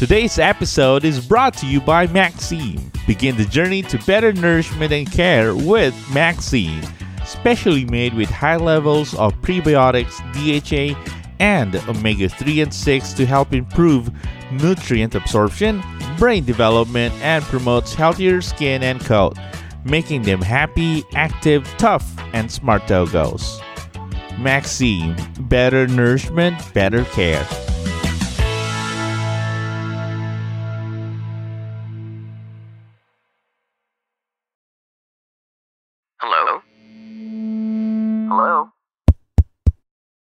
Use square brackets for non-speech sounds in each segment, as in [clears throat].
Today's episode is brought to you by Maxime. Begin the journey to better nourishment and care with Maxime, specially made with high levels of prebiotics, DHA, and omega 3 and 6 to help improve nutrient absorption, brain development, and promotes healthier skin and coat, making them happy, active, tough, and smart doggos. Maxime, better nourishment, better care.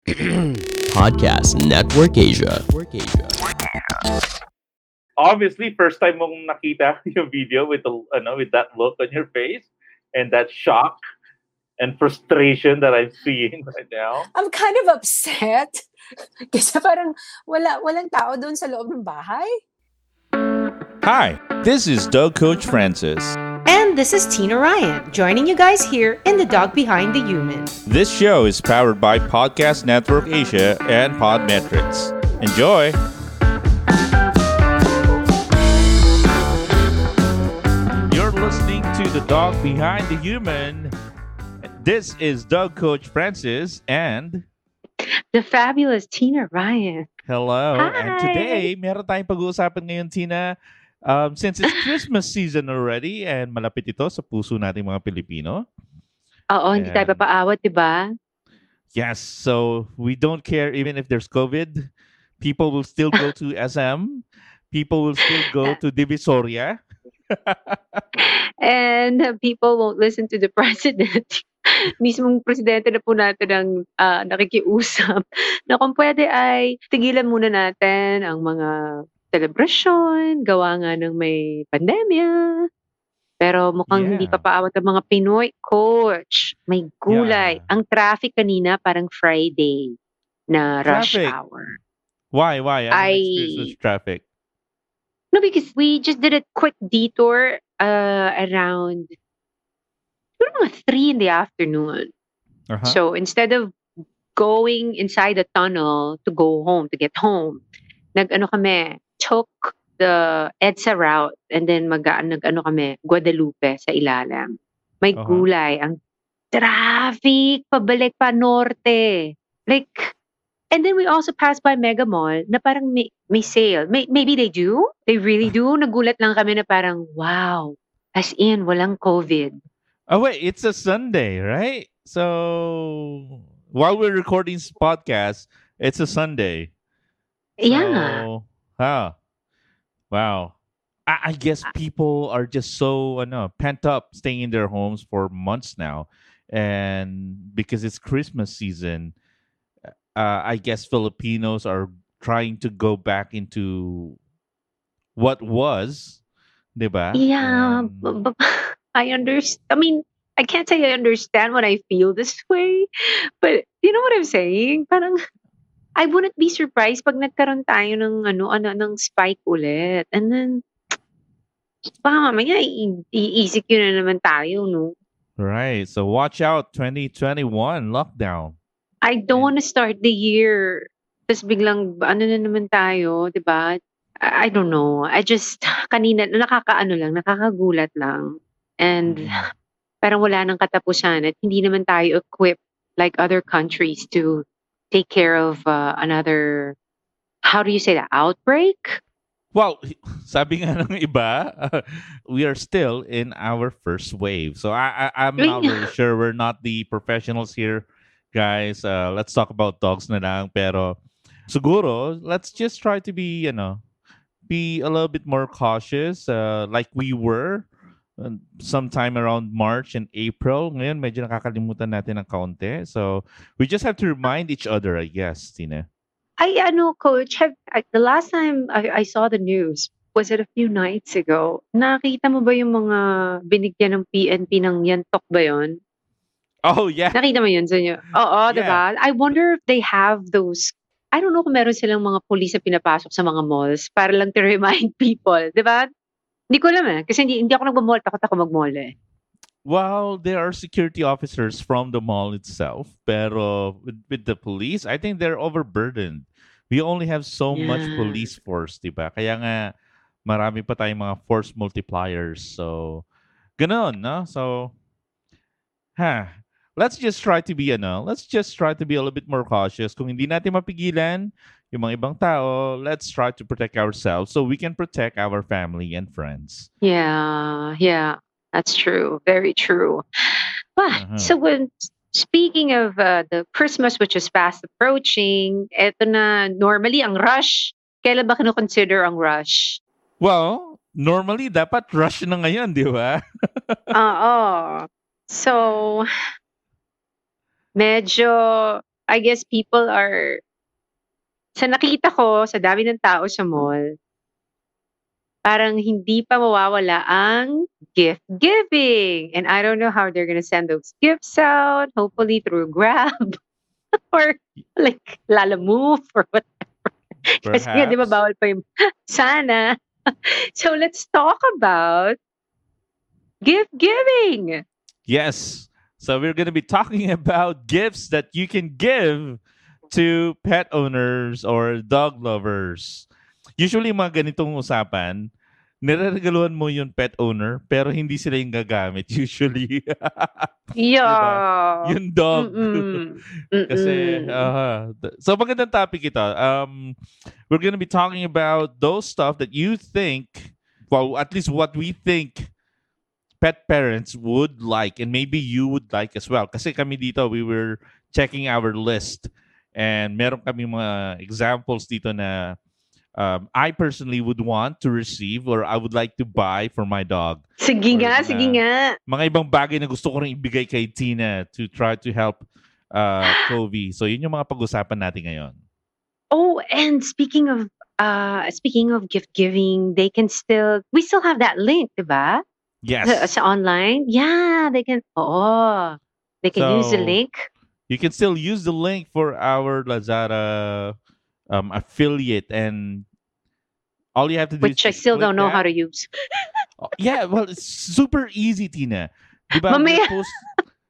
[clears throat] Podcast Network Asia. obviously first time mong nakita [laughs] yung video with the ano with that look on your face and that shock and frustration that I'm seeing [laughs] right now. I'm kind of upset. [laughs] Kasi parang wala, walang tao doon sa loob ng bahay. Hi, this is Dog Coach Francis. And this is Tina Ryan, joining you guys here in The Dog Behind the Human. This show is powered by Podcast Network Asia and Podmetrics. Enjoy! You're listening to The Dog Behind the Human. This is Dog Coach Francis and The fabulous Tina Ryan. hello. And Hi. today, meron tayong pag-uusapan ngayon, Tina. Um, since it's Christmas season already and malapit ito sa puso nating mga Pilipino. Oo, hindi tayo papaawat, di ba? Yes, so we don't care even if there's COVID. People will still go to [laughs] SM. People will still go to Divisoria. [laughs] And uh, people won't listen to the president. [laughs] Mismong presidente na po natin ang ah, nakikiusap na kung pwede ay tigilan muna natin ang mga celebration, gawa nga ng may pandemya. Pero mukhang hindi Yeah. pa paawat ang mga Pinoy. Coach, may gulay. Yeah. Ang traffic kanina parang Friday na rush Traffic. hour. Why? Why? I I- experience with traffic. No, because we just did a quick detour uh, around siguro mga 3 in the afternoon. Uh-huh. So instead of going inside the tunnel to go home, to get home, nag-ano kami, took the EDSA route and then mag nag-ano kami, Guadalupe sa ilalim. May Uh-huh. gulay. Ang traffic, pabalik pa norte. Like, and then we also passed by Mega Mall na parang may, may sale. May, maybe they do. They really do. [laughs] Nagulat lang kami na parang, wow. As in, walang COVID. oh wait, it's a Sunday, right? So while we're recording this podcast, it's a Sunday. Yeah. Huh. Wow. I, I guess people are just so ano, pent up staying in their homes for months now. And because it's Christmas season, uh, I guess Filipinos are trying to go back into what was, diba? Yeah, b- [laughs] I understand. I mean, I can't say I understand when I feel this [laughs] way, but you know what I'm saying? Parang I wouldn't be surprised pag nagkaroon tayo ng ano ano ng spike ulit. And then baka mamaya i- i-ECQ na naman tayo, no? Right. So watch out 2021 lockdown. I don't want to start the year tapos biglang ano na naman tayo, 'di ba? I I don't know. I just [laughs] kanina nakakaano lang, nakakagulat lang. And Mm. parang wala nang katapusan at hindi naman tayo equipped like other countries to take care of uh, another how do you say that outbreak Well, [laughs] sabi nga ng iba, [laughs] we are still in our first wave. So I, I I'm not really sure. We're not the professionals here, guys. Uh, let's talk about dogs na lang. Pero siguro, let's just try to be, you know, be a little bit more cautious, uh, like we were sometime around March and April. Ngayon, medyo nakakalimutan natin ng kaunti. So we just have to remind each other, I guess, Tina. I ano coach have I, the last time I, I saw the news was it a few nights ago nakita mo ba yung mga binigyan ng PNP ng yantok ba yon Oh, yeah. nakita mo yun sa inyo oo Yeah. diba I wonder if they have those I don't know kung meron silang mga police na pinapasok sa mga malls para lang to [laughs] remind people diba hindi ko alam eh kasi hindi, hindi ako nagmamall takot ako magmall eh Well, there are security officers from the mall itself, pero with, with the police, I think they're overburdened we only have so much Yeah. police force, 'di ba? Kaya nga marami pa tayong mga force multipliers. So ganon, no? So ha, let's just try to be ano, let's just try to be a little bit more cautious. Kung hindi natin mapigilan yung mga ibang tao, let's try to protect ourselves so we can protect our family and friends. Yeah, yeah, that's true. Very true. Well, Uh-huh. so when speaking of uh, the Christmas, which is fast approaching, eto na normally ang rush. Kailan ba kino-consider ang rush? Well, normally dapat rush na ngayon, 'di ba? [laughs] Oo. So, medyo, I guess people are, sa nakita ko, sa dami ng tao sa mall, parang hindi pa mawawala ang gift giving. And I don't know how they're gonna send those gifts out, hopefully through Grab [laughs] or like Lala Move or whatever. Kasi nga, di ba Perhaps. bawal pa yung [laughs] sana. so let's talk about gift giving. Yes. So we're going to be talking [laughs] about gifts that you can give to pet owners or dog lovers. Usually mga ganitong usapan, nireregaluhan mo yung pet owner pero hindi sila yung gagamit [laughs] usually. Yeah. yung dog. Mm-mm. Kasi, Mm-mm. aha. Th- so magandang topic ito. Um, we're gonna be talking about those stuff that you think, well, at least what we think pet parents would like and maybe you would like as well. Kasi kami dito, we were checking our list and meron kami mga examples dito na um, I personally would want to receive or I would like to buy for my dog. Sige Or nga, na- sige nga. mga ibang bagay na gusto ko rin ibigay kay Tina to try to help uh, [gasps] Kobe. So yun yung mga pag-usapan natin ngayon. Oh, and speaking of uh speaking of gift giving, they can still we still have that link, diba? Yes. Sa, sa online. Yeah, they can oh, they can use the So, link. You can still use the link for our Lazada um, affiliate and all you have to do Which I still don't know how to use. [laughs] Oh, yeah, well, it's super easy, Tina. Diba? We're, post-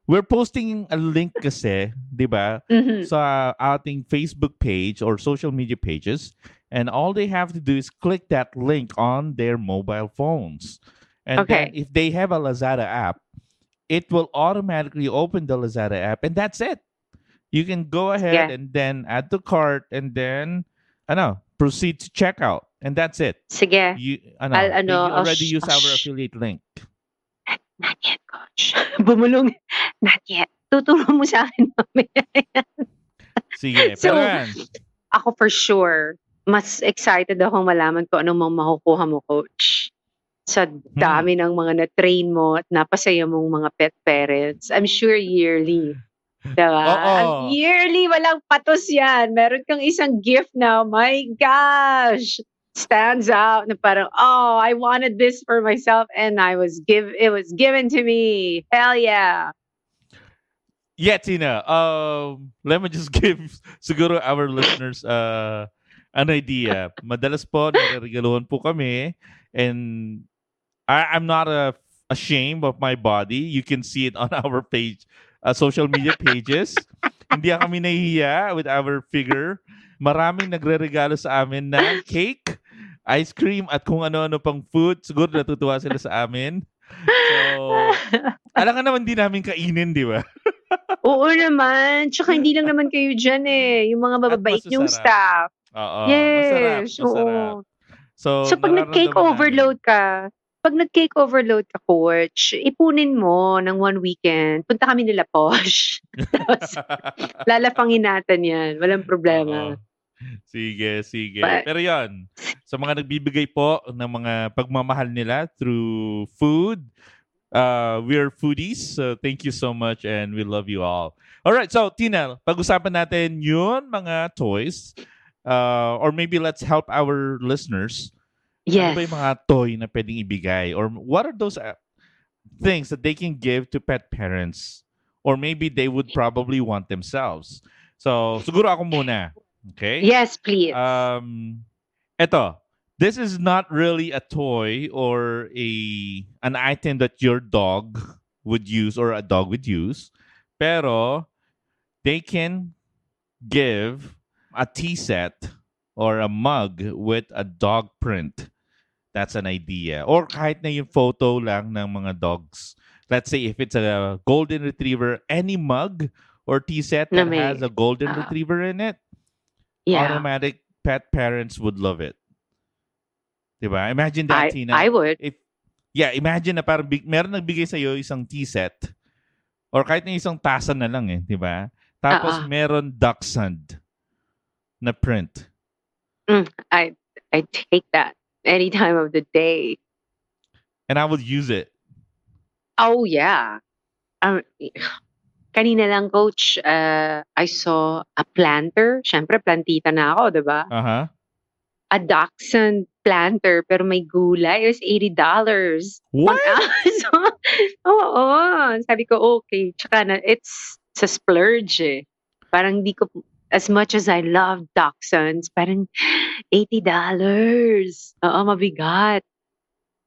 we're posting a link kasi, diba? Mhm. sa ating Facebook page or social media pages. And all they have to do is click that link on their mobile phones. And then Okay. if they have a Lazada app, it will automatically open the Lazada app and that's it. You can go ahead Yeah. and then add to cart and then ano, proceed to checkout. And that's it. Sige. You ano, I'll- ano, you I'll already sh- use I'll our affiliate link. Not yet, coach. [laughs] Bumulong. Not yet. Tuturo mo sa akin mamaya. [laughs] Sige, [laughs] So, pero yan. Ako for sure, mas excited akong malaman ko anong mga makukuha mo, coach. Sa Hmm. dami ng mga na-train mo at napasaya mong mga pet parents. I'm sure yearly. Diba? Oo. Ang yearly, walang patos yan. Meron kang isang gift na, my gosh, stands out na parang, oh, I wanted this for myself and I was give it was given to me. Hell yeah. Yeah, Tina. Um, let me just [laughs] give siguro our listeners uh, an idea. Madalas po, nare-regaluhan po kami. And I, I'm not uh, ashamed of my body. You can see it on [laughs] our page, uh, social media pages. Hindi kami nahihiya with our figure. Maraming nagre-regalo sa amin ng cake, ice cream, at kung ano-ano pang food. Siguro natutuwa sila sa amin. So, [laughs] alam nga naman di namin kainin, di ba? Oo naman. Tsaka hindi lang naman kayo dyan eh. Yung mga mababait yung staff. Oo. yes. Masarap, masarap. Oo. So, So pag nag-cake overload ka, pag nag-cake overload ka, coach, ipunin mo ng one weekend. Punta kami nila, Posh. [laughs] Tapos, lalapangin natin yan. Walang problema. Oo. Sige, sige. But- Pero yon sa mga nagbibigay po ng mga pagmamahal nila through food, uh, we're foodies. So thank you so much and we love you all. All right, so Tina, pag-usapan natin yun mga toys. Uh, or maybe let's help our listeners Yes. Ano ba yung mga toy na pwedeng ibigay? Or what are those uh, things that they can give to pet parents? Or maybe they would probably want themselves. So, siguro ako muna. Okay? Yes, please. Um, eto. This is not really a toy or a an item that your dog would use or a dog would use. Pero they can give a tea set or a mug with a dog print. That's an idea. Or kahit na yung photo lang ng mga dogs. Let's say if it's a golden retriever, any mug or tea set that may- has a golden ah. retriever in it, Yeah. automatic pet parents would love it. Diba? Imagine I, that, Tina. I would. if yeah, imagine na parang big, meron nagbigay sa iyo isang tea set or kahit na isang tasa na lang eh, 'di ba? Tapos ah. meron dachshund na print. I I take that any time of the day. And I would use it. Oh yeah. Um, kanina lang coach, uh, I saw a planter. Siyempre plantita na ako, 'di ba? Uh-huh. A dachshund planter pero may gulay. It was $80. What? so, [laughs] oo. Sabi ko, okay. Tsaka na, it's sa splurge eh. Parang di ko, as much as I love dachshunds, parang $80. Oo, mabigat.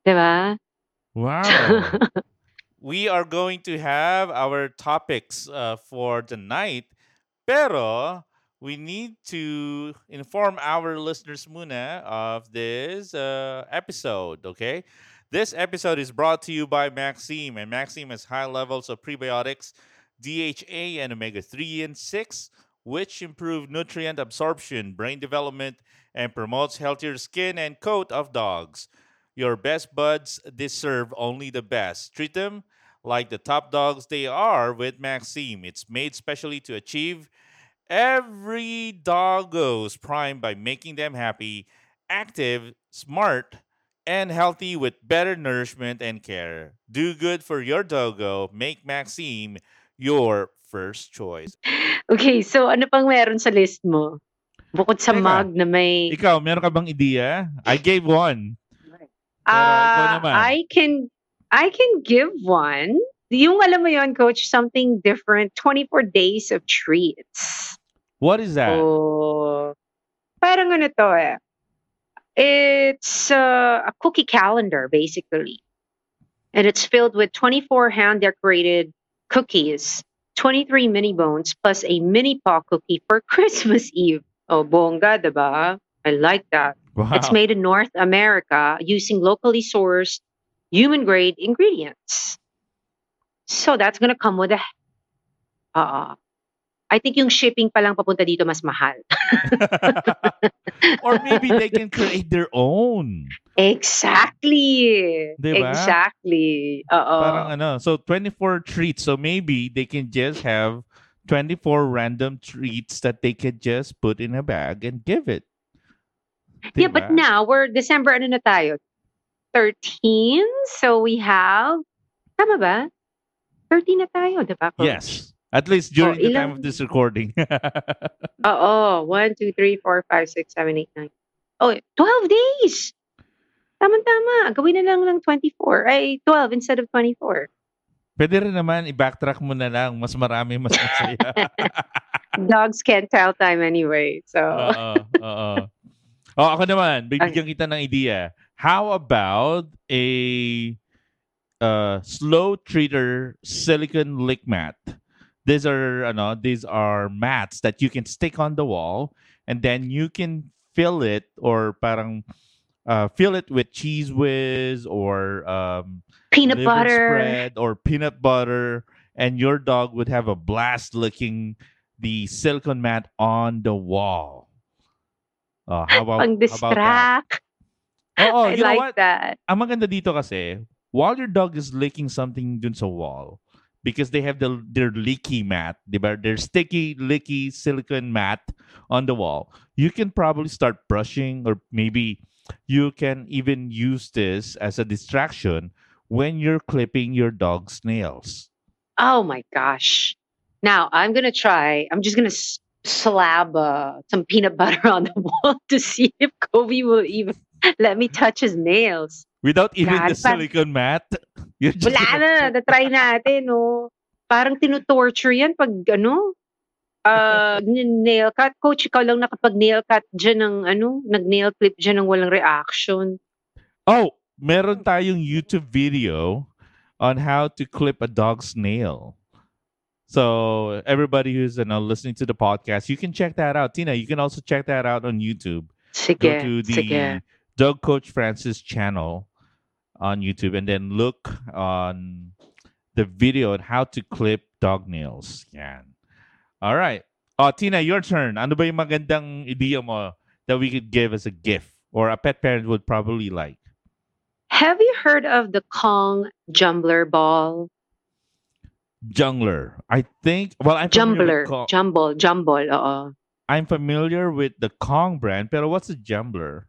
Diba? Wow. [laughs] we are going to have our topics uh, for tonight. Pero we need to inform our listeners muna of this uh, episode, okay? This episode is brought to you by Maxime, and Maxime has high levels of prebiotics, DHA, and omega 3 and 6, which improve nutrient absorption, brain development, and promotes healthier skin and coat of dogs. Your best buds deserve only the best. Treat them like the top dogs they are with Maxime. It's made specially to achieve every doggo's prime by making them happy, active, smart, and healthy with better nourishment and care. Do good for your doggo. Make Maxime your first choice. Okay, so ano pang meron sa list mo? Bukod sa Teka. mug na may... Ikaw, meron ka bang idea? I gave one. Naman. I can I can give one. Yung alam mo yon coach, something different. 24 days of treats. What is that? Oh, parang ano to eh. It's uh, a cookie calendar, basically. And it's filled with 24 hand decorated cookies, 23 mini bones, plus a mini paw cookie for [laughs] Christmas Eve. Oh, bongga, diba? I like that. Wow. It's made in North America using locally sourced human grade ingredients. So that's gonna come with a. Uh, I think yung shipping pa lang papunta dito mas mahal. [laughs] or maybe they can create their own. Exactly. Diba? Exactly. Oo. Parang ano, so 24 treats. So maybe they can just have 24 random treats that they could just put in a bag and give it. Yeah, but now we're December ano na tayo? 13. So we have Tama ba? 13 na tayo, di ba? coach? Yes. At least during oh, the time of this recording. [laughs] Oo. 1, 2, 3, 4, 5, 6, 7, 8, 9. Oh, 12 days! Tama-tama. Gawin na lang ng 24. Ay, 12 instead of 24. Pwede rin naman, i-backtrack mo na lang. Mas marami, mas masaya. [laughs] Dogs can't tell time anyway. So, Oo. Oo. Oh, ako naman, bibigyan kita ng idea. How about a uh, slow treater silicone lick mat? These are ano, these are mats that you can stick on the wall and then you can fill it or parang uh, fill it with Cheez Whiz or um, peanut butter. spread or peanut butter, and your dog would have a blast licking the silicone mat on the wall. Oh, how about, Pang how about that? distract. Oo, [laughs] I like what? that. Ang maganda dito kasi, while your dog is licking something dun sa wall, because they have the their leaky mat? Their sticky, licky silicone mat on the wall. You can probably start brushing, or maybe you can even use this as a distraction when you're clipping your dog's nails. Oh my gosh. Now, I'm going to try. I'm just going to s- slab uh, some peanut [laughs] butter on the wall to see if Kobe will even let me touch his nails. Without even the God, pa- silicone mat. [laughs] You're just Wala na, na-try natin, no? Parang tinutorture yan pag, ano, [laughs] uh, nail cut. Coach, ikaw lang nakapag-nail cut ng, ano, nag-nail clip ng walang reaction. Oh, meron tayong YouTube video on how to clip a dog's nail. So everybody who's you know, listening to the podcast, you can check that out. Tina, you can also check that out on YouTube. Sige, go to the sige. Dog Coach Francis channel on YouTube and then look on the video on how to clip dog nails. Yan. All right. Oh, Tina, your turn. Ano ba yung magandang idea mo that we could give as a gift or a pet parent would probably like? Have you heard of the Kong Jumbler ball? Jungler. I think, well, I'm Jumbler. Kong, Jumble. Jumble. Oo. I'm familiar with the Kong brand, pero what's a Jumbler?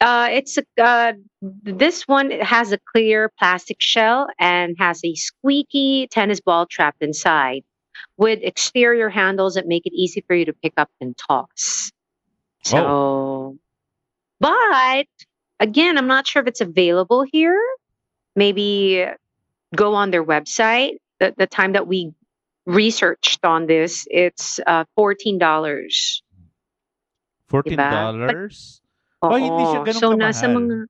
Uh, it's a, uh, this one has a clear plastic shell and has a squeaky tennis ball trapped inside with exterior handles that make it easy for you to pick up and toss. So, but again, I'm not sure if it's available here. Maybe go on their website. The, the time that we researched on this, it's uh, $14. $14? Oh, hindi siya ganun So, nasa mga...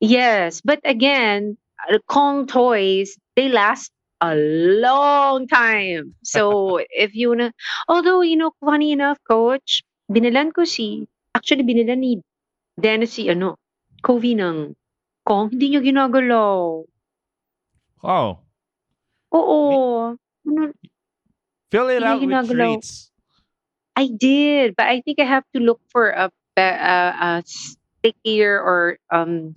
Yes, but again, uh, Kong toys, they last a long time. So, [laughs] if you na... Although, you know, funny enough, coach, binilan ko si... Actually, binilan ni Dennis si, ano, Kobe ng Kong. Hindi niya ginagalaw. Oh, Oo. Ano, fill it Hindi out with ginagalaw. treats. I did, but I think I have to look for a be- a, a stickier or um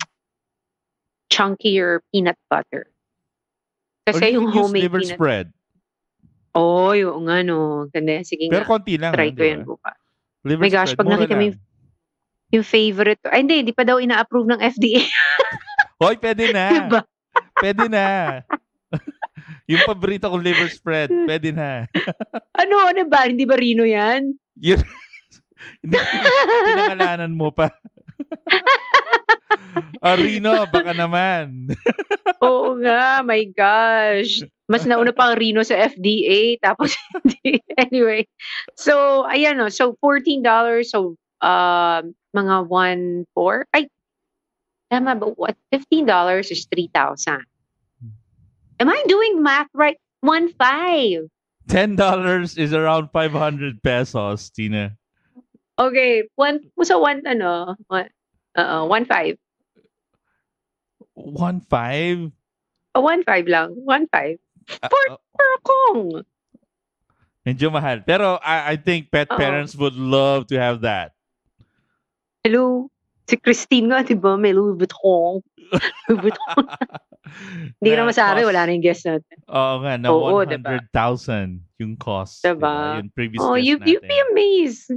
chunkier peanut butter. Kasi yung homemade liver peanut. spread. Oh, yung nga no. Ganda. Sige Pero nga. konti lang. Try ah, ko di yan bukas. Liver My gosh, spread, pag nakita mo yung- Yung favorite. Ay, hindi. Hindi pa daw ina-approve ng FDA. [laughs] Hoy, pwede na. [laughs] Diba? Pwede na. [laughs] yung paborito kong liver spread, pwede na. ano, ano ba? Hindi ba Rino yan? Yun. Hindi, pinangalanan mo pa. Arino, baka naman. [laughs] Oo nga. My gosh. Mas nauna pa ang Rino sa FDA. Tapos, [laughs] anyway. So, ayan o. So, $14. So, uh, mga 1, 4. Ay, tama ba? What? $15 is 3,000. Am I doing math right? 1, 5. $10 is around 500 pesos, Tina. Okay. One, so, one, ano? One, uh, 1, 5. 1.5? Oh, 1, 5 lang. 1, 5. Ah, For- ah, For Kong. medyo mahal. Pero I, I think pet Oo. parents would love to have that. Hello? Si Christine nga, di ba? May Louis Vuitton. Louis [laughs] Vuitton. Hindi na masabi, wala na yung guest natin. Oo nga, na Oo, diba? 100,000 yung cost. Diba? Yung previous Oh, guest you, you'd be amazed.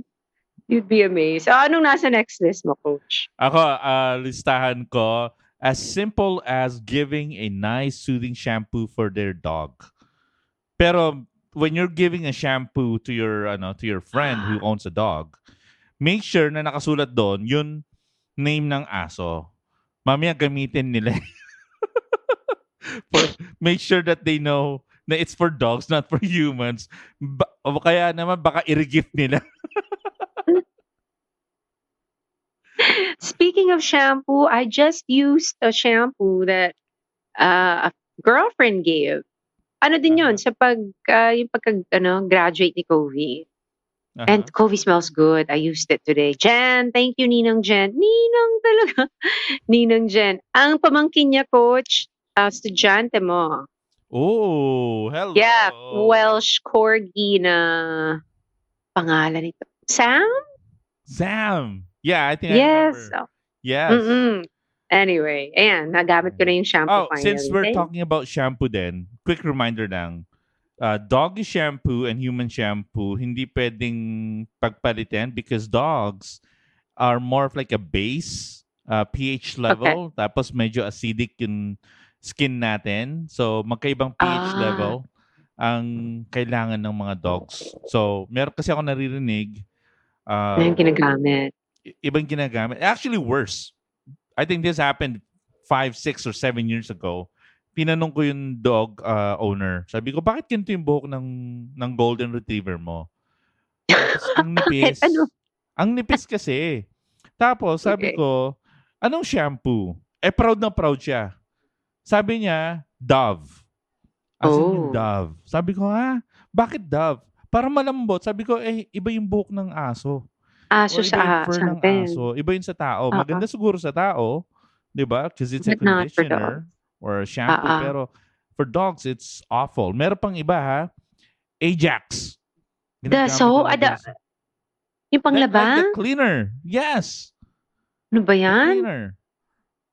You'd be amazed. So, anong nasa next list mo, coach? Ako, ah, listahan ko, as simple as giving a nice soothing shampoo for their dog. Pero when you're giving a shampoo to your ano to your friend who owns a dog, make sure na nakasulat doon yung name ng aso. Mamaya gamitin nila. [laughs] for, make sure that they know na it's for dogs, not for humans. Ba- o kaya naman baka i-regift nila. [laughs] Speaking of shampoo, I just used a shampoo that uh, a girlfriend gave. Ano din yun, sa pag, uh, yung pagka, ano, graduate ni. Uh-huh. And Covey smells good. I used it today. Jen, thank you, Ninang Jen. Ninang talaga. [laughs] Ninang Jen. Ang pamangkin niya, coach, uh, estudyante mo. oh, hello. Yeah, Welsh Corgi na pangalan nito. Sam? Sam. Yeah, I think I Yes. remember. Yes. Mm-mm. Anyway, ayan, nagamit ko na yung shampoo Oh, finally. since we're talking about shampoo then, quick reminder lang. Uh, doggy shampoo and human shampoo, hindi pwedeng pagpalitan because dogs are more of like a base uh, pH level. Tapos medyo acidic yung skin natin. So, magkaibang pH Ah. level ang kailangan ng mga dogs. So, meron kasi ako naririnig uh, yung ginagamit? Ibang ginagamit. Actually, worse. I think this happened five, six, or seven years ago. Tinanong ko yung dog uh, owner. Sabi ko, bakit ganito yung buhok ng, ng golden retriever mo? Tapos, [laughs] ang nipis. Ano? Ang nipis kasi. Tapos, sabi Okay. ko, anong shampoo? Eh, proud na proud siya. Sabi niya, Dove. As in yung Oh. Dove. Sabi ko, ha? Bakit Dove? Para malambot. Sabi ko, eh, iba yung buhok ng aso. Aso Or iba sa, yung ah, fur sa ng atin. aso. Iba yun sa tao. Oo. Maganda siguro sa tao, di ba? Because it's a But not for conditioner or a shampoo. Oo. Pero for dogs, it's awful. Meron pang iba ha. Ajax. The Ginagamit so, nila ada, sa- yung Like- panglaba? Like the cleaner. Yes. ano ba The yan? cleaner.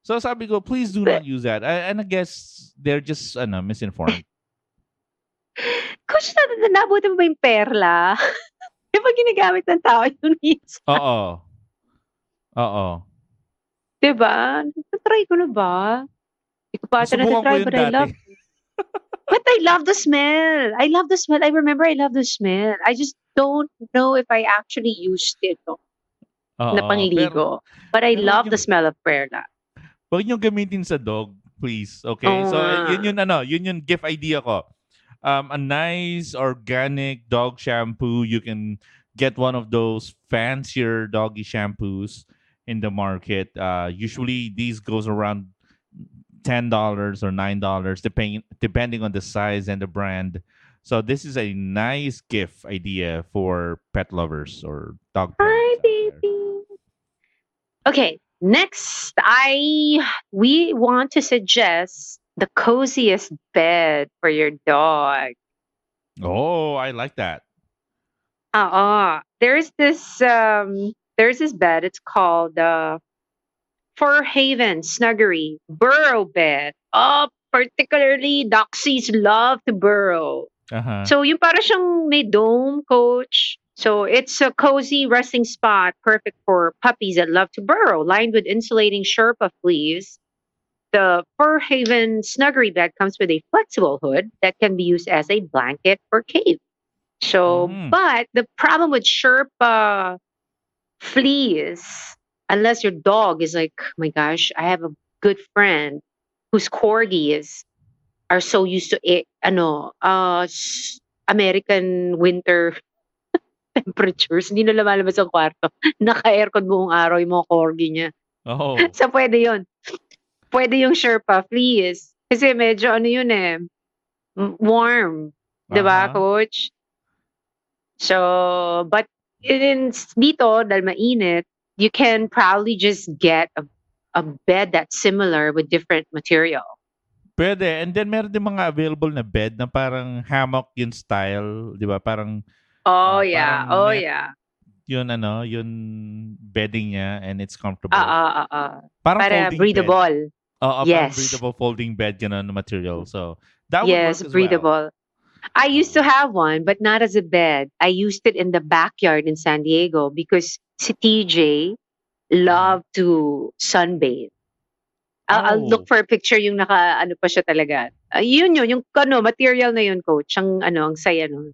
So sabi ko, please do not use that. I, and I guess they're just ano, misinformed. [laughs] Coach, na, na, nabuti mo ba yung perla? [laughs] Di ba ginagamit ng tao yun [laughs] minsan? Oo. Oo. Di ba? Natry ko na ba? Hindi ko pa ata na-try, yun but I dati. love [laughs] But I love the smell. I love the smell. I remember I love the smell. I just don't know if I actually used it no, Oo. na Pero pangligo. But I love yung- the smell of perla. Huwag nyo gamitin sa dog, please. Okay? Oo so, yun yung ano, yun yung gift idea ko. Um, a nice organic dog shampoo. You can get one of those fancier doggy shampoos in the market. Uh, usually these goes around ten dollars or nine dollars, depending depending on the size and the brand. So this is a nice gift idea for pet lovers or dog. Hi, baby. Okay, next, I we want to suggest the coziest bed for your dog. Oh, I like that. Uh-uh. There's this um there's this bed. It's called uh Fur Haven Snuggery Burrow Bed. Oh, particularly Doxies love to burrow. Uh-huh. So yung para siyang may dome, coach. So it's a cozy resting spot, perfect for puppies that love to burrow, lined with insulating Sherpa fleece. The Fur Haven Snuggery bed comes with a flexible hood that can be used as a blanket or cave. So, Mhm. but the problem with Sherpa fleece, unless your dog is like, oh my gosh, I have a good friend whose corgis are so used to it, ano, uh, American winter [laughs] temperatures. Hindi na lumalabas ang kwarto. Naka-aircon buong araw yung mga corgi niya. Oh. [laughs] So, pwede yun. Pwede yung Sherpa fleece. Kasi medyo ano yun eh, warm. Uh-huh. coach? So, but in, dito, dahil mainit, you can probably just get a, a bed that's similar with different material. Pwede. And then meron din mga available na bed na parang hammock yung style, 'di ba? Parang Oh, Ah, yeah. parang Oh, net. yeah. yun ano, yun bedding niya and it's comfortable. Ah, ah, ah, ah. parang Para breathable. Bed. Parang Yes. breathable folding bed ganun na material. So, that would Yes, as well. breathable. I used to have one, but not as a bed. I used it in the backyard in San Diego because si TJ loved to sunbathe. I'll, I'll Oh. look for a picture yung naka ano pa siya talaga. Ah, yun yun, yung ano, material na yun, coach. Ang ano, ang saya no.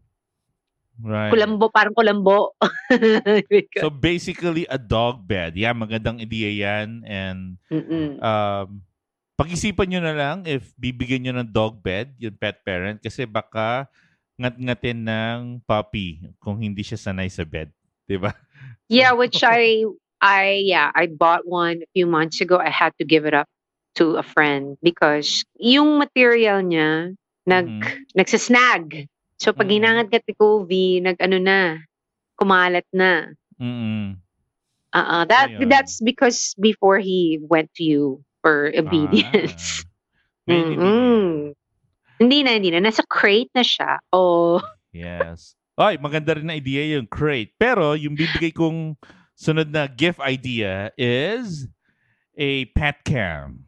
Right. Kulambo, parang kulambo. [laughs] So basically a dog bed. Yeah, magandang idea 'yan and Mm-mm. um pag-isipan nyo na lang if bibigyan nyo ng dog bed, yung pet parent, kasi baka ngat-ngatin ng puppy kung hindi siya sanay sa bed. Di ba? Yeah, [laughs] which I I yeah, I bought one a few months ago. I had to give it up to a friend because yung material niya nag Mhm. nagsasnag. So pag Mhm. hinangat ka ni Kobe, nag ano na, kumalat na. Mm-mm. Uh, that Ayun. that's because before he went to you for obedience. [laughs] Ah. Ngayon, hindi na. Hindi na, hindi na. Nasa crate na siya. Oh. Yes. Ay, maganda rin na idea yung crate. Pero yung bibigay kong sunod na gift idea is a pet cam.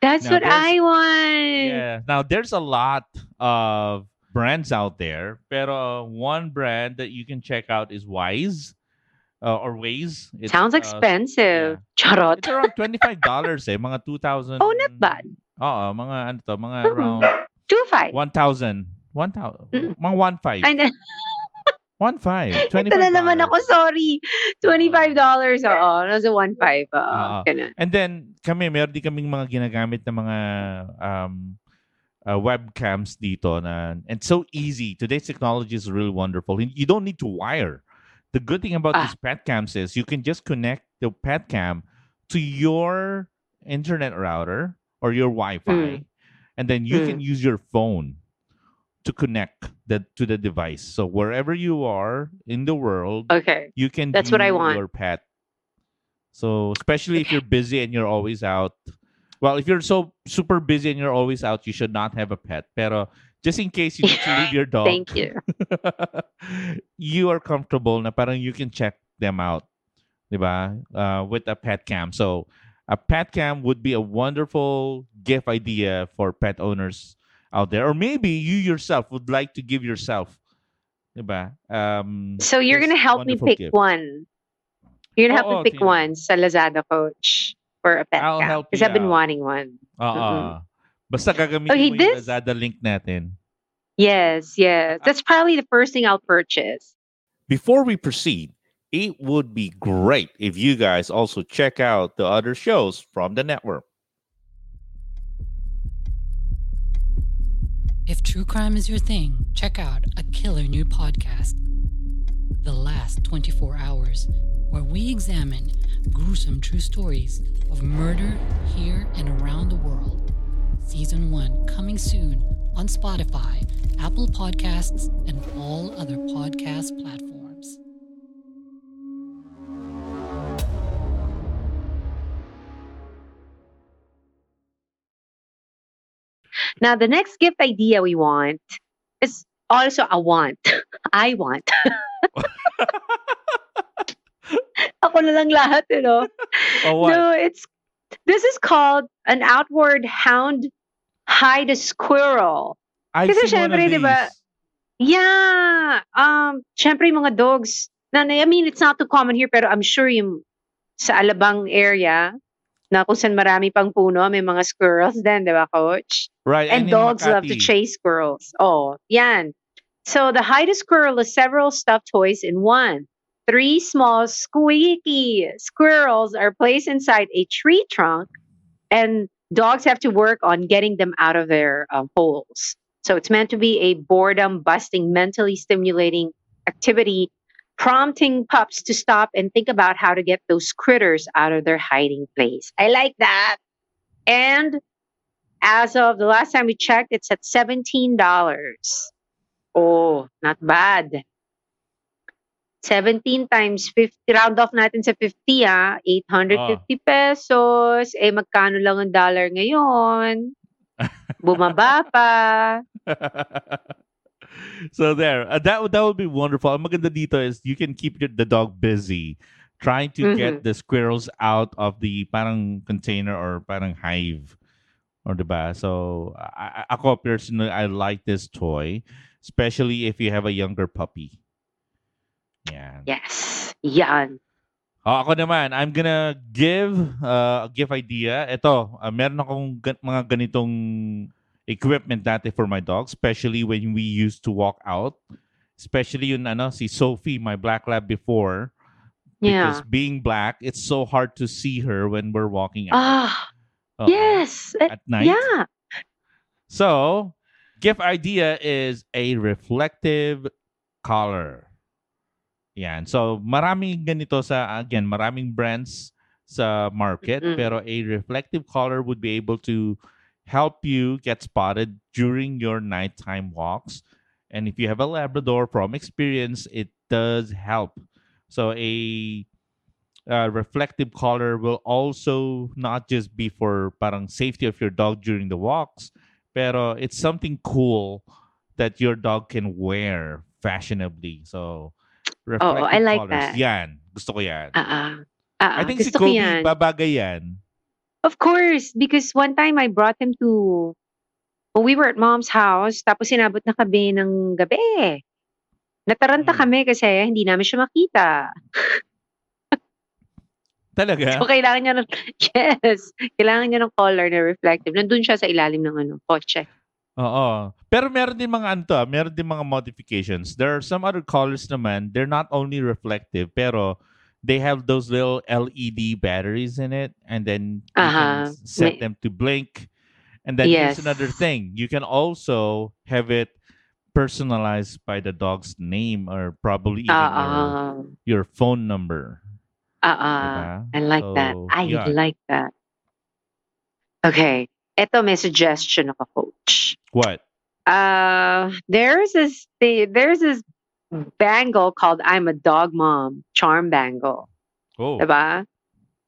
That's Now, what I want. Yeah. Now there's a lot of brands out there, pero one brand that you can check out is Wyze uh, or. It's, Sounds uh, expensive. yeah. Charot. It's around twenty-five dollars eh, mga two thousand. Oh, not bad. Oo, mga ano to, mga Mhm. around Two five. one thousand. One thousand. Mm. Mga one five. And then, One five. [laughs] ito Twenty-five na naman ako, sorry. $25. Oo, nasa 1.5. Oo, Oo. ganun. And then kami, meron din kaming mga ginagamit na mga um, uh, webcams dito na and so easy. Today's technology is really wonderful. You don't need to wire. The good thing about Ah. these pet cams is you can just connect the pet cam to your internet router or your Wi-Fi, and then you Mm. can use your phone to connect the to the device. So wherever you are in the world, Okay. you can That's what I want. your pet. So especially if you're busy and you're always out. Well, if you're so super busy and you're always out, you should not have a pet. Pero just in case you need to leave your dog, Thank you. [laughs] you are comfortable na parang you can check them out, 'di ba? Uh, with a pet cam. So a pet cam would be a wonderful gift idea for pet owners out there, or maybe you yourself would like to give yourself, ba? Um, So you're gonna help me pick gift. one. You're gonna help Oo, me pick sige. one sa Lazada coach for a pet I'll cam. help Because I've been wanting one. Oo. Mm-mm. Basta oh, gagamitin Okay, mo yung this- Lazada link natin. Yes, yes. Ah. That's probably the first thing I'll purchase. Before we proceed, it would be great if you guys also check out the other shows from the network. If true crime is your thing, check out a killer new podcast, The Last 24 Hours, where we examine gruesome true stories of murder here and around the world. Season 1 coming soon on Spotify, Apple Podcasts, and all other podcast platforms. Now the next gift idea we want is also a want. [laughs] I want. [laughs] Ako na lang lahat, eh, you know? Oh, what? No, it's this is called an outward hound hide a squirrel. I've Kasi seen one of syempre, di ba. Yeah. Um, syempre yung mga dogs. Na, I mean, it's not too common here, pero I'm sure yung sa Alabang area, na kung saan marami pang puno, may mga squirrels din, di ba, coach? Right. And in dogs love to chase squirrels. Oh, yan. So the hide a squirrel is several stuffed toys in one. Three small squeaky squirrels are placed inside a tree trunk, and dogs have to work on getting them out of their um, holes. So it's meant to be a boredom busting, mentally stimulating activity, prompting pups to stop and think about how to get those critters out of their hiding place. I like that. And as of the last time we checked, it's at $17. Oh, not bad. 17 times 50, round off natin sa 50 ah, 850 pesos. Eh, magkano lang ang dollar ngayon? Bumaba pa. [laughs] so there, uh, that would that would be wonderful. Ang maganda dito is you can keep the dog busy trying to Mm-hmm. get the squirrels out of the parang container or parang hive or diba? So I, I- ako personally I like this toy, especially if you have a younger puppy. Yeah. Yes. Yan. Oh, ako naman, I'm gonna give uh, a gift idea. Ito, uh, meron akong gan- mga ganitong equipment dati for my dog, especially when we used to walk out. Especially yun, ano, si Sophie, my black lab before. Yeah. Because being black, it's so hard to see her when we're walking out. Ah, Oo. yes. Eh, At night. Yeah. So, gift idea is a reflective collar. Yan. So, maraming ganito sa, again, maraming brands sa market, Mm-mm. pero a reflective collar would be able to help you get spotted during your nighttime walks. And if you have a Labrador from experience, it does help. So, a uh, reflective collar will also not just be for parang safety of your dog during the walks, pero it's something cool that your dog can wear fashionably. So, reflective I like collars. that. Yan. Gusto ko yan. Ah, ah. Ah, I think si Gusto ko Kobe, yan. babagay yan. Of course, because one time I brought him to we were at mom's house, tapos sinabot na kami ng gabi. Nataranta Hmm. kami kasi hindi namin siya makita. [laughs] Talaga? So, kailangan niya ng, [laughs] yes, kailangan niya ng collar na reflective. Nandun siya sa ilalim ng ano, kotse. Oo. Pero meron din mga anto, ah, meron din mga modifications. There are some other colors naman, they're not only reflective, pero they have those little LED batteries in it, and then you Uh-huh. can set them to blink. And then Yes. here's another thing. You can also have it personalized by the dog's name or probably even Ah, your, your phone number. ah. Diba? I like that. I yeah. like that. Okay. Eto may suggestion ako, coach. What? Uh, there's this the, there's this bangle called "I'm a dog mom" charm bangle. Oh.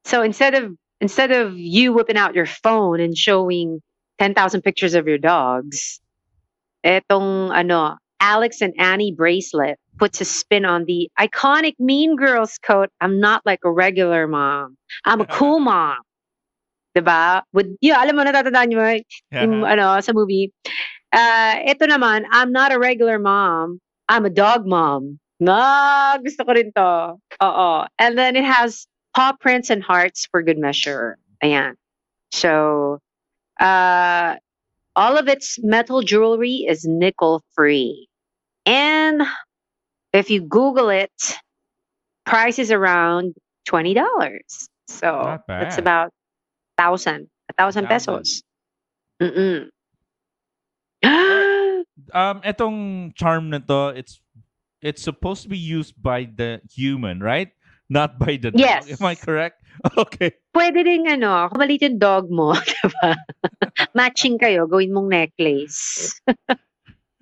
So instead of instead of you whipping out your phone and showing 10,000 pictures of your dogs, etong ano, Alex and Ani bracelet puts a spin on the iconic Mean Girls quote, I'm not like a regular mom. I'm a [laughs] cool mom. Diba? With, yeah, alam mo, natatandaan nyo, yung, ano, sa movie. Uh, ito naman, I'm not a regular mom. I'm a dog mom. Na, gusto ko rin to. Oo. And then it has paw prints and hearts for good measure. Ayan. So, uh, all of its metal jewelry is nickel free. And if you Google it, price is around $20. So Not that's bad. about thousand, a thousand Thousand. pesos. Mm-mm. [gasps] um etong charm na to, it's it's supposed to be used by the human, right? Not by the dog. Yes. Am I correct? [laughs] Okay. Pwede rin ano, kung maliit yung dog mo, [laughs] diba? Matching kayo, gawin mong necklace.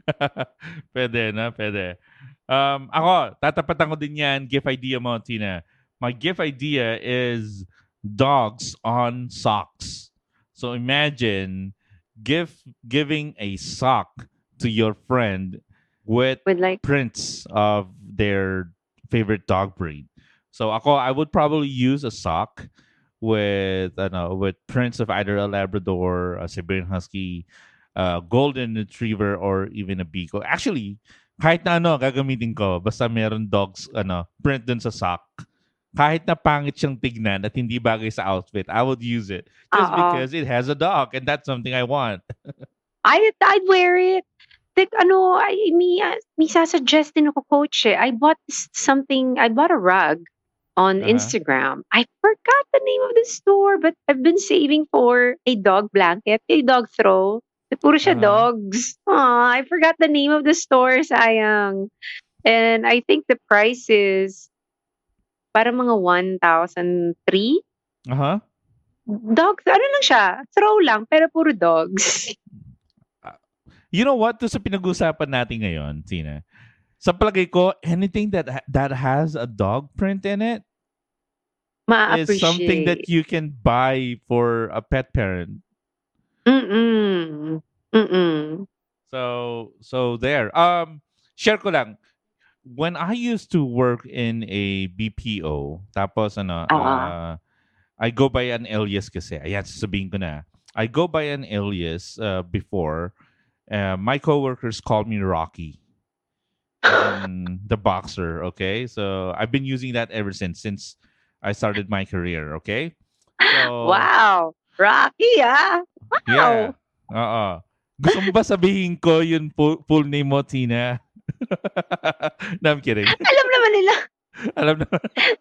[laughs] pwede na, pwede. Um, ako, tatapatan ko din yan, gift idea mo, Tina. My gift idea is dogs on socks. So imagine give giving a sock to your friend with With like, prints of their favorite dog breed. So ako, I would probably use a sock with ano, with prints of either a Labrador, a Siberian Husky, a Golden Retriever, or even a Beagle. Actually, kahit na ano, gagamitin ko, basta meron dogs, ano, print dun sa sock. Kahit na pangit siyang tignan at hindi bagay sa outfit, I would use it. Just Oo. because it has a dog and that's something I want. [laughs] I'd, I'd wear it. Like, ano, I, may, uh, may sasuggest din ako, coach, eh. I bought something, I bought a rug on Uh-huh. Instagram. I forgot the name of the store, but I've been saving for a dog blanket, a dog throw. Puro siya Uh-huh. dogs. Aw, I forgot the name of the store, sayang. And I think the price is parang mga 1,003. Uh-huh. Dog, ano lang siya, throw lang, pero puro dogs. You know what? Doon sa pinag-usapan natin ngayon, Tina. Sa palagay ko, anything that ha- that has a dog print in it is something that you can buy for a pet parent. Mm-mm. Mm-mm. So so there. Um share ko lang. When I used to work in a BPO, tapos ano, Ah. uh, I go by an alias kasi. Ayan, sasabihin ko na. I go by an alias uh, before. Uh, my coworkers called me Rocky. As [laughs] the boxer, okay? So I've been using that ever since since I started my career, okay? So [laughs] Wow. Rocky, ah. Yeah. Oo. Gusto mo ba sabihin ko yung full, full name mo, Tina? [laughs] no, I'm kidding. Alam naman nila. [laughs] Alam na.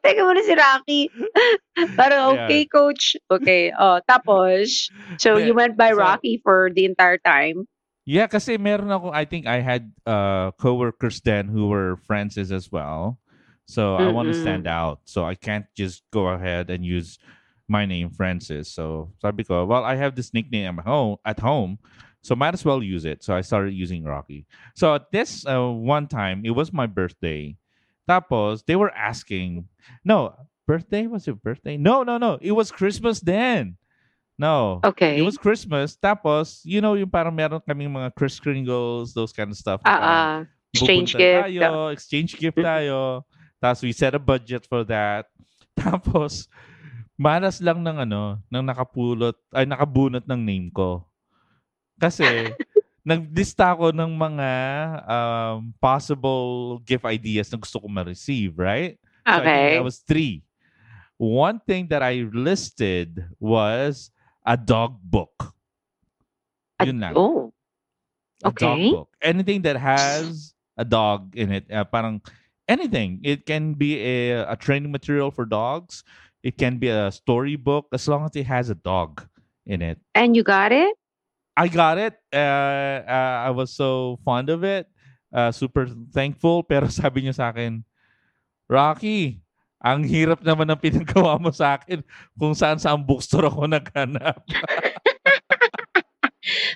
Teka muna si Rocky. [laughs] Parang, Yeah. okay, coach. Okay. Oh, tapos, so Yeah, you went by so- Rocky for the entire time? Yeah, kasi meron ako, I think I had uh, coworkers then who were Francis as well. So I want to stand out. So I can't just go ahead and use my name, Francis. So sabi ko, well, I have this nickname at home, at home, so might as well use it. So I started using Rocky. So at this uh, one time, it was my birthday. Tapos, they were asking, no, birthday? Was it birthday? No, no, no. It was Christmas then. No. Okay. It was Christmas. Tapos, you know, yung parang meron kaming mga Chris Kringles, those kind of stuff. Ah, Parang ah. Exchange gift. Tayo, exchange gift tayo. Tapos we set a budget for that. [laughs] Tapos, malas lang ng ano, ng nakapulot, ay nakabunot ng name ko. Kasi, naglista ako ng mga um, possible gift ideas na gusto ko ma-receive, right? So I think Okay. that was three. One thing that I listed was a dog book. Ah, Yun lang. Oh. A dog Okay. book. Anything that has a dog in it. Uh, parang anything. It can be a, a training material for dogs. It can be a storybook as long as it has a dog in it. And you got it? I got it. Uh, uh, I was so fond of it. Uh, super thankful. [laughs] Pero sabi niya sa akin, Rocky, ang hirap naman ng pinagawa mo sa akin kung saan saan bookstore ako naghanap. [laughs]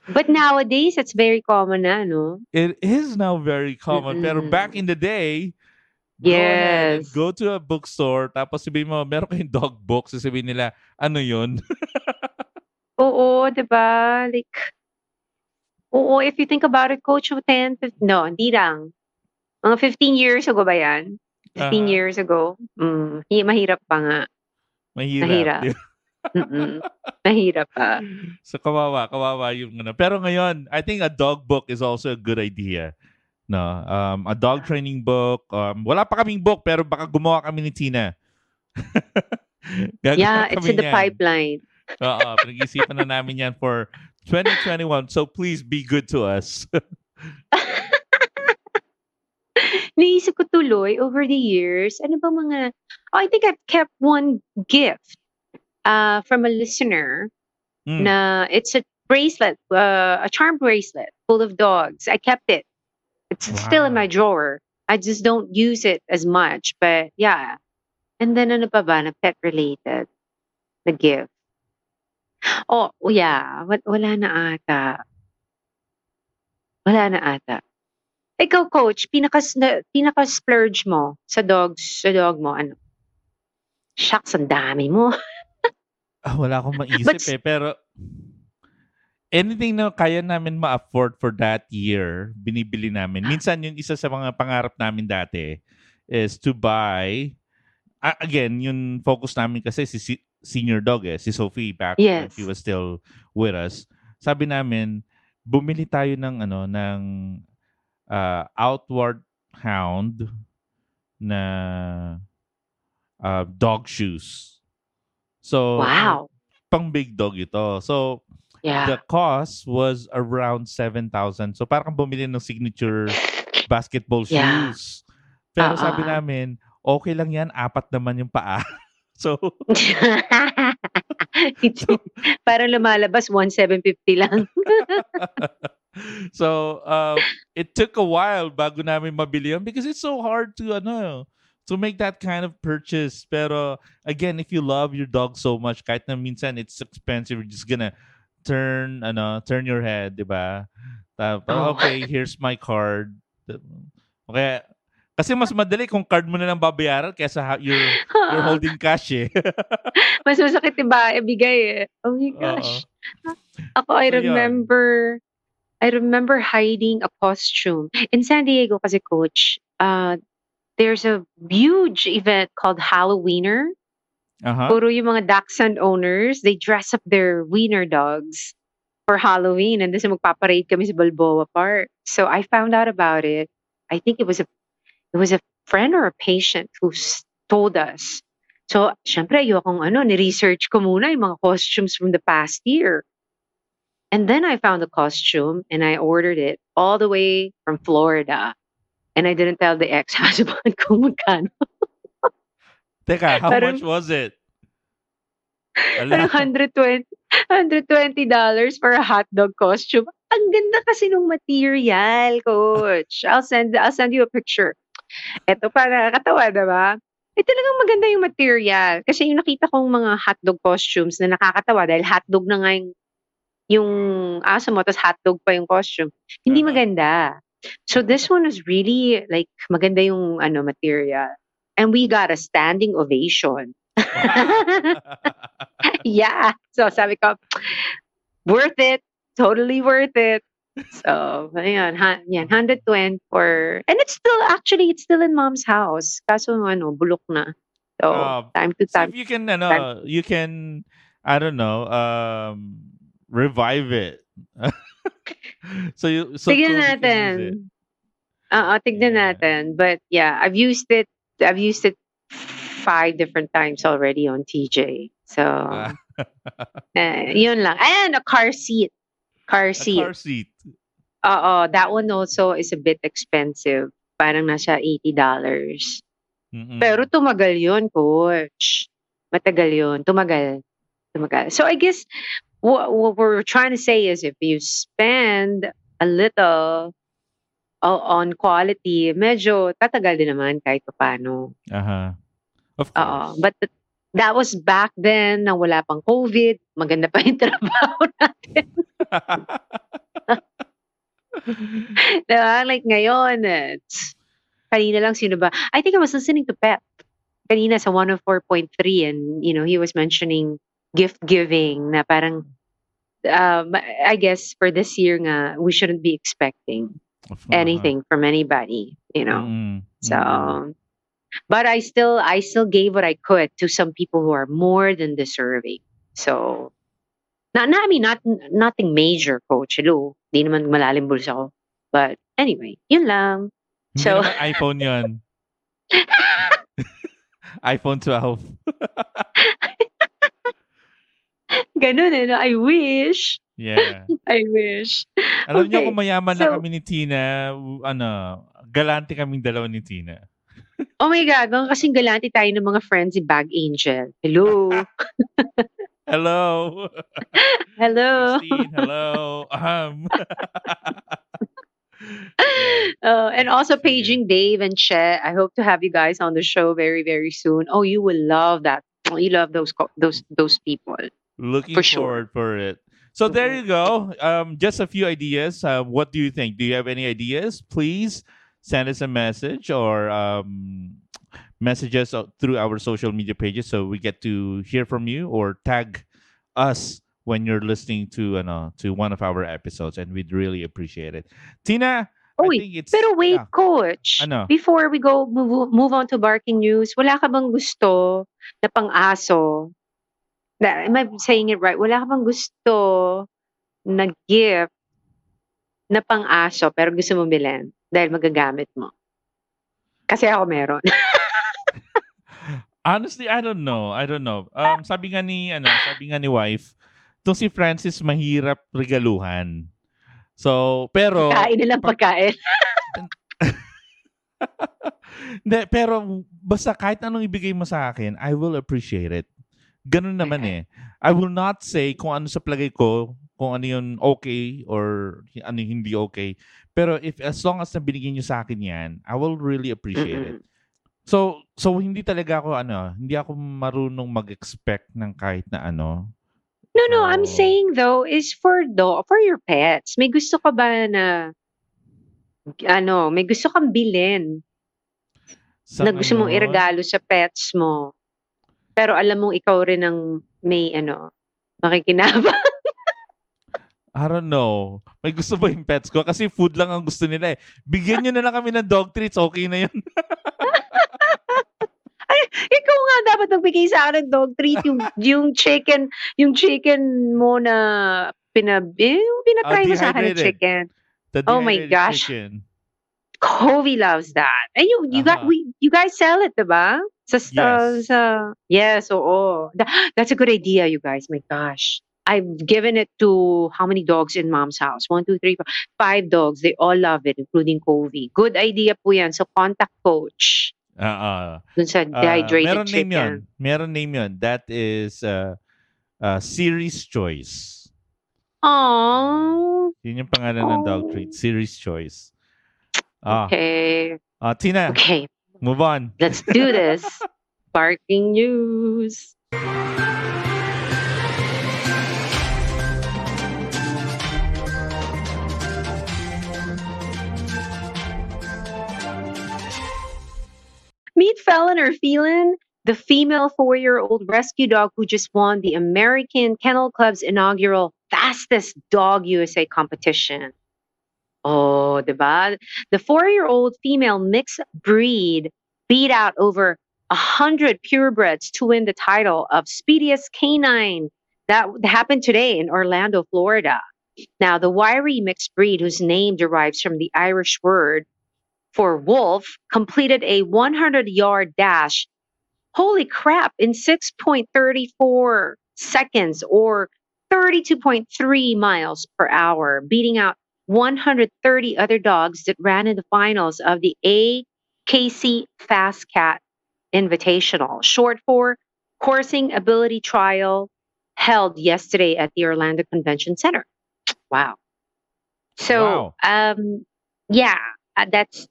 But nowadays, it's very common na, no? It is now very common. Pero Mm-mm. back in the day, go Yes. go to a bookstore, tapos sabihin mo, meron kayong dog book, sasabihin nila, ano yun? [laughs] Oo, di ba? Like, oo, if you think about it, coach, 10, 15, no, hindi lang. Mga 15 years ago ba yan? 15 Aha. years ago? Mm, hi- mahirap pa nga. Mahirap. Mahirap. mahirap pa. so kawawa, kawawa yung ano. Pero ngayon, I think a dog book is also a good idea. No, um, a dog training book. Um, wala pa kaming book, pero baka gumawa kami ni Tina. [laughs] Yeah, it's in the niyan. pipeline. Oo, pinag-isipan na namin yan for 2021. So please be good to us. [laughs] Naisip ko tuloy over the years, ano ba mga, oh, I think I've kept one gift uh, from a listener Mm. na it's a bracelet, uh, a charm bracelet full of dogs. I kept it. It's still in my drawer. I just don't use it as much, but yeah. And then ano pa ba na pet related? The gift. Oh, yeah. Wa- Wala na ata. Wala na ata. Ikaw, coach, pinaka, pinaka splurge mo sa dogs, sa dog mo, ano? Shucks, ang dami mo. [laughs] Ah, wala akong maisip But s- eh. Pero anything na kaya namin ma-afford for that year, binibili namin. Minsan yung isa sa mga pangarap namin dati is to buy, ah, again, yung focus namin kasi si, si senior dog eh, si Sophie back when Yes. she was still with us. Sabi namin, bumili tayo ng ano ng ah, outward hound na ah, dog shoes. So Wow. pang big dog ito. So Yeah. the cost was around 7,000. So parang bumili ng signature basketball Yeah. shoes. Pero Ah, sabi namin, okay lang yan, apat naman yung paa. [laughs] so [laughs] Para lumalabas 1,750 lang. [laughs] so um, it took a while bago namin mabili yun because it's so hard to ano to make that kind of purchase. Pero again, if you love your dog so much, kahit na minsan it's expensive, you're just gonna turn ano, turn your head, 'di ba? Tapos, Oh. okay, here's my card. Okay. Kasi mas madali kung card mo na lang babayaran kaysa ha- you're, you're [laughs] holding cash eh. [laughs] Mas masakit diba ibigay eh. Oh my gosh. [laughs] Ako, I So, yun. remember, I remember hiding a costume. In San Diego kasi, coach, uh, there's a huge event called Halloweener. Aha. Puro yung mga dachshund owners, they dress up their wiener dogs for Halloween and then magpaparade kami sa Balboa Park. So I found out about it. I think it was a it was a friend or a patient who told us. So, syempre, ayokong ano, ni-research ko muna yung mga costumes from the past year. And then I found a costume and I ordered it all the way from Florida. And I didn't tell the ex-husband [laughs] kung magkano. Teka, how Parang- much was it? Parang 120 $120 for a hot dog costume. Ang ganda kasi ng material, coach. I'll send I'll send you a picture. Ito pa nakakatawa, 'di ba? Eh talagang maganda yung material. Kasi yung nakita kong mga hotdog costumes na nakakatawa dahil hotdog na nga yung, yung aso mo, tapos hotdog pa yung costume. Hindi maganda. So this one was really like maganda yung ano material. And we got a standing ovation. [laughs] [laughs] yeah. So sabi ko, worth it. Totally worth it. So, ayun, ha, yan, 120 for, and it's still, actually, it's still in mom's house. Kaso, ano, bulok na. So, Um, time to So time. if you can, ano, you can, I don't know, um, revive it. [laughs] so you, so Tignan Kobe can use it. natin. Oo, tignan Yeah. natin. But yeah, I've used it, I've used it five different times already on TJ. So, [laughs] eh, yun lang. And a car seat. Car a seat. car seat. Oo, that one also is a bit expensive. Parang nasa $80. Mm-mm. Pero tumagal yun, coach. Matagal yun. Tumagal. Tumagal. So I guess what, what we're trying to say is if you spend a little o- on quality, medyo tatagal din naman kahit paano. Aha. Of course. But th- that was back then na wala pang COVID. Maganda pa yung [laughs] trabaho natin. [laughs] diba? Like ngayon, it's, kanina lang sino ba? I think I was listening to Pep kanina sa 104.3 and you know, he was mentioning gift giving na parang um, I guess for this year nga, we shouldn't be expecting anything from anybody, you know. Mm-mm. So, mm-hmm. but I still I still gave what I could to some people who are more than deserving. So, not, not I mean not nothing major, coach. Hello, di naman malalim bulsa ko. But anyway, yun lang. Hindi So- naman iPhone yun. [laughs] iPhone 12. Ganun eh. no? I wish. Yeah. [laughs] I wish. Alam niyo Okay, kung mayaman na so- kami ni Tina, ano, galante kaming dalawa ni Tina. Oh my God, baka kasing galante tayo ng mga friends si Bag Angel. Hello. [laughs] Hello. [laughs] Hello. Christine, hello. Um. Uh, [laughs] and also paging Dave and Che. I hope to have you guys on the show very, very soon. Oh, you will love that. Oh, you love those co- those those people. Looking For sure. forward for it. So there you go. Um, just a few ideas. Um, what do you think? Do you have any ideas? Please send us a message or um, message us through our social media pages so we get to hear from you or tag us when you're listening to uh, to one of our episodes and we'd really appreciate it. Tina, Oh, I wait. think it's Pero wait, yeah. coach. Ano? Before we go move, move on to barking news, wala ka bang gusto na pang-aso? Na, am I saying it right? Wala ka bang gusto na gift na pang-aso pero gusto mo bilhin dahil magagamit mo? Kasi ako meron. [laughs] Honestly, I don't know. I don't know. Um, sabi nga ni, ano, sabi nga ni wife, itong si Francis mahirap regaluhan. So, pero... Kain nilang pagkain. [laughs] Hindi, pero basta kahit anong ibigay mo sa akin, I will appreciate it. Ganun naman eh. I will not say kung ano sa plagay ko, kung ano yung okay or ano yung hindi okay. Pero if as long as na binigyan nyo sa akin yan, I will really appreciate it. So, so hindi talaga ako ano, hindi ako marunong mag-expect ng kahit na ano. No, no, I'm So- saying though is for do for your pets. May gusto ka ba na ano, may gusto kang bilhin Sa na gusto mong ngayon, iregalo sa pets mo. Pero alam mong ikaw rin ang may ano, makikinabang. [laughs] I don't know. May gusto ba yung pets ko? Kasi food lang ang gusto nila eh. Bigyan nyo na lang kami ng dog treats. Okay na yun. [laughs] [laughs] ikaw nga dapat nagbigay sa akin ng dog treat yung [laughs] yung chicken, yung chicken mo na pinab yung pinatry mo sa akin ng chicken. Oh my gosh. chicken. Kobe loves that. And you you got Uh-huh. we you guys sell it, 'di ba? Sa Yes. sa Yes, oo. Tha- that's a good idea, you guys. My gosh. I've given it to how many dogs in mom's house? One, two, three, four, five dogs. They all love it, including Kobe. Good idea po yan. So, contact coach Ah, ah. dun sa Ah, dehydrated meron name yun. chicken. Meron name yun. That is uh, uh, Series Choice. Aww. Yun yung pangalan ng dog Oh. treat. Series Choice. Ah, Okay. ah, Tina, Okay. move on. Let's do this. [laughs] Barking news. Meet Felon or Felin, the female four year old rescue dog who just won the American Kennel Club's inaugural Fastest Dog USA competition. Oh, diba? The four year old female mixed breed beat out over a hundred purebreds to win the title of speediest canine. That happened today in Orlando, Florida. Now, the wiry mixed breed, whose name derives from the Irish word for wolf, completed a 100 yard dash. Holy crap, in 6.34 seconds or 32.3 miles per hour, beating out 130 other dogs that ran in the finals of the AKC Fast Cat Invitational, short for Coursing Ability Trial, held yesterday at the Orlando Convention Center. Wow. So, um, yeah, uh, that's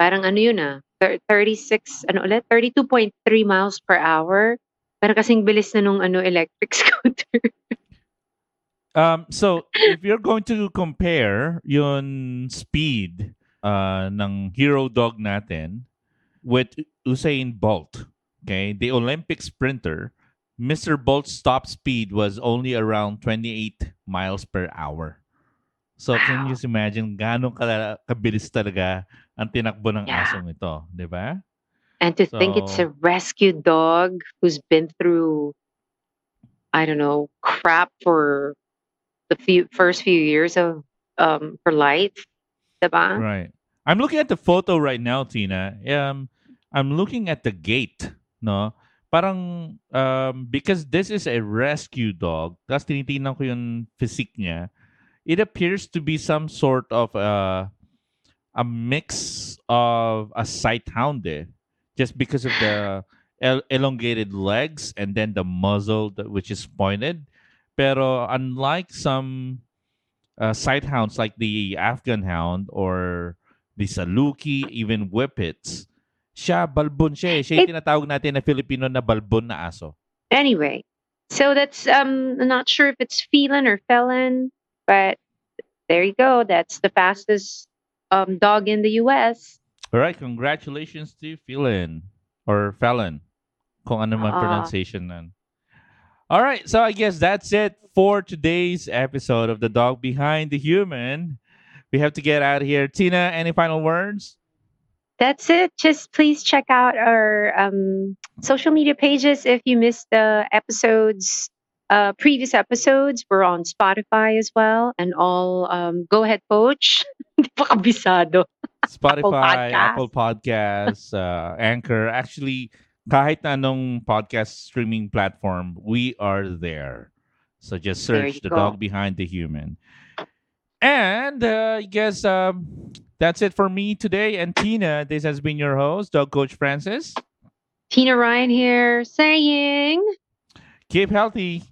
parang ano yun ah, thir- 36, ano ulit, 32.3 miles per hour. Parang kasing bilis na nung ano, electric [laughs] scooter. Um, so, if you're going to compare yung speed uh, ng hero dog natin with Usain Bolt, okay, the Olympic sprinter, Mr. Bolt's top speed was only around 28 miles per hour. So, can you Wow. just imagine kala- kabilis talaga ang tinakbo ng Yeah. asong ito, di ba? And to think it's a rescue dog who's been through, I don't know, crap for the few first few years of um her life, diba? Right. I'm looking at the photo right now, Tina. Um, I'm looking at the gate, no? Parang um, because this is a rescue dog, tapos tinitingnan ko yung physique niya, it appears to be some sort of uh, a mix of a sight hound. Just because of the el- elongated legs and then the muzzle that, which is pointed. Pero unlike some uh, sight hounds like the Afghan hound or the Saluki, even Whippets, siya, balbon siya eh. Siya yung It- tinatawag natin na Filipino na balbon na aso. Anyway, so that's um I'm not sure if it's feline or felon, but there you go. That's the fastest um dog in the US. All right, congratulations to Felon or Felon, kung ano man Ah. pronunciation nan. All right, so I guess that's it for today's episode of The Dog Behind the Human. We have to get out of here. Tina, any final words? That's it. Just please check out our um, social media pages if you missed the episodes, uh, previous episodes. We're on Spotify as well, and all. Um, go ahead, coach. Hindi [laughs] pa kabisado. Spotify. Apple Podcasts, uh, Anchor. Actually, kahit anong podcast streaming platform, we are there. So just search The go. Dog Behind the Human. And uh, I guess um, that's it for me today. And Tina, this has been your host, Dog Coach Francis. Tina Ryan here, saying, Keep healthy.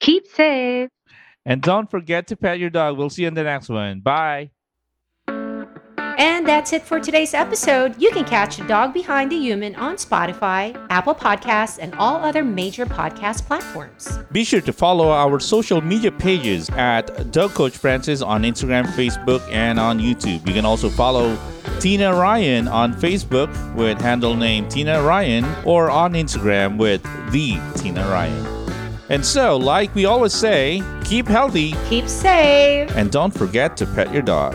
Keep safe. And don't forget to pet your dog. We'll see you in the next one. Bye. And that's it for today's episode. You can catch The Dog Behind the Human on Spotify, Apple Podcasts, and all other major podcast platforms. Be sure to follow our social media pages at Dog Coach Francis on Instagram, Facebook, and on YouTube. You can also follow Tina Ryan on Facebook with handle name Tina Ryan or on Instagram with the Tina Ryan. And so, like we always say, keep healthy Keep safe. and don't forget to pet your dog.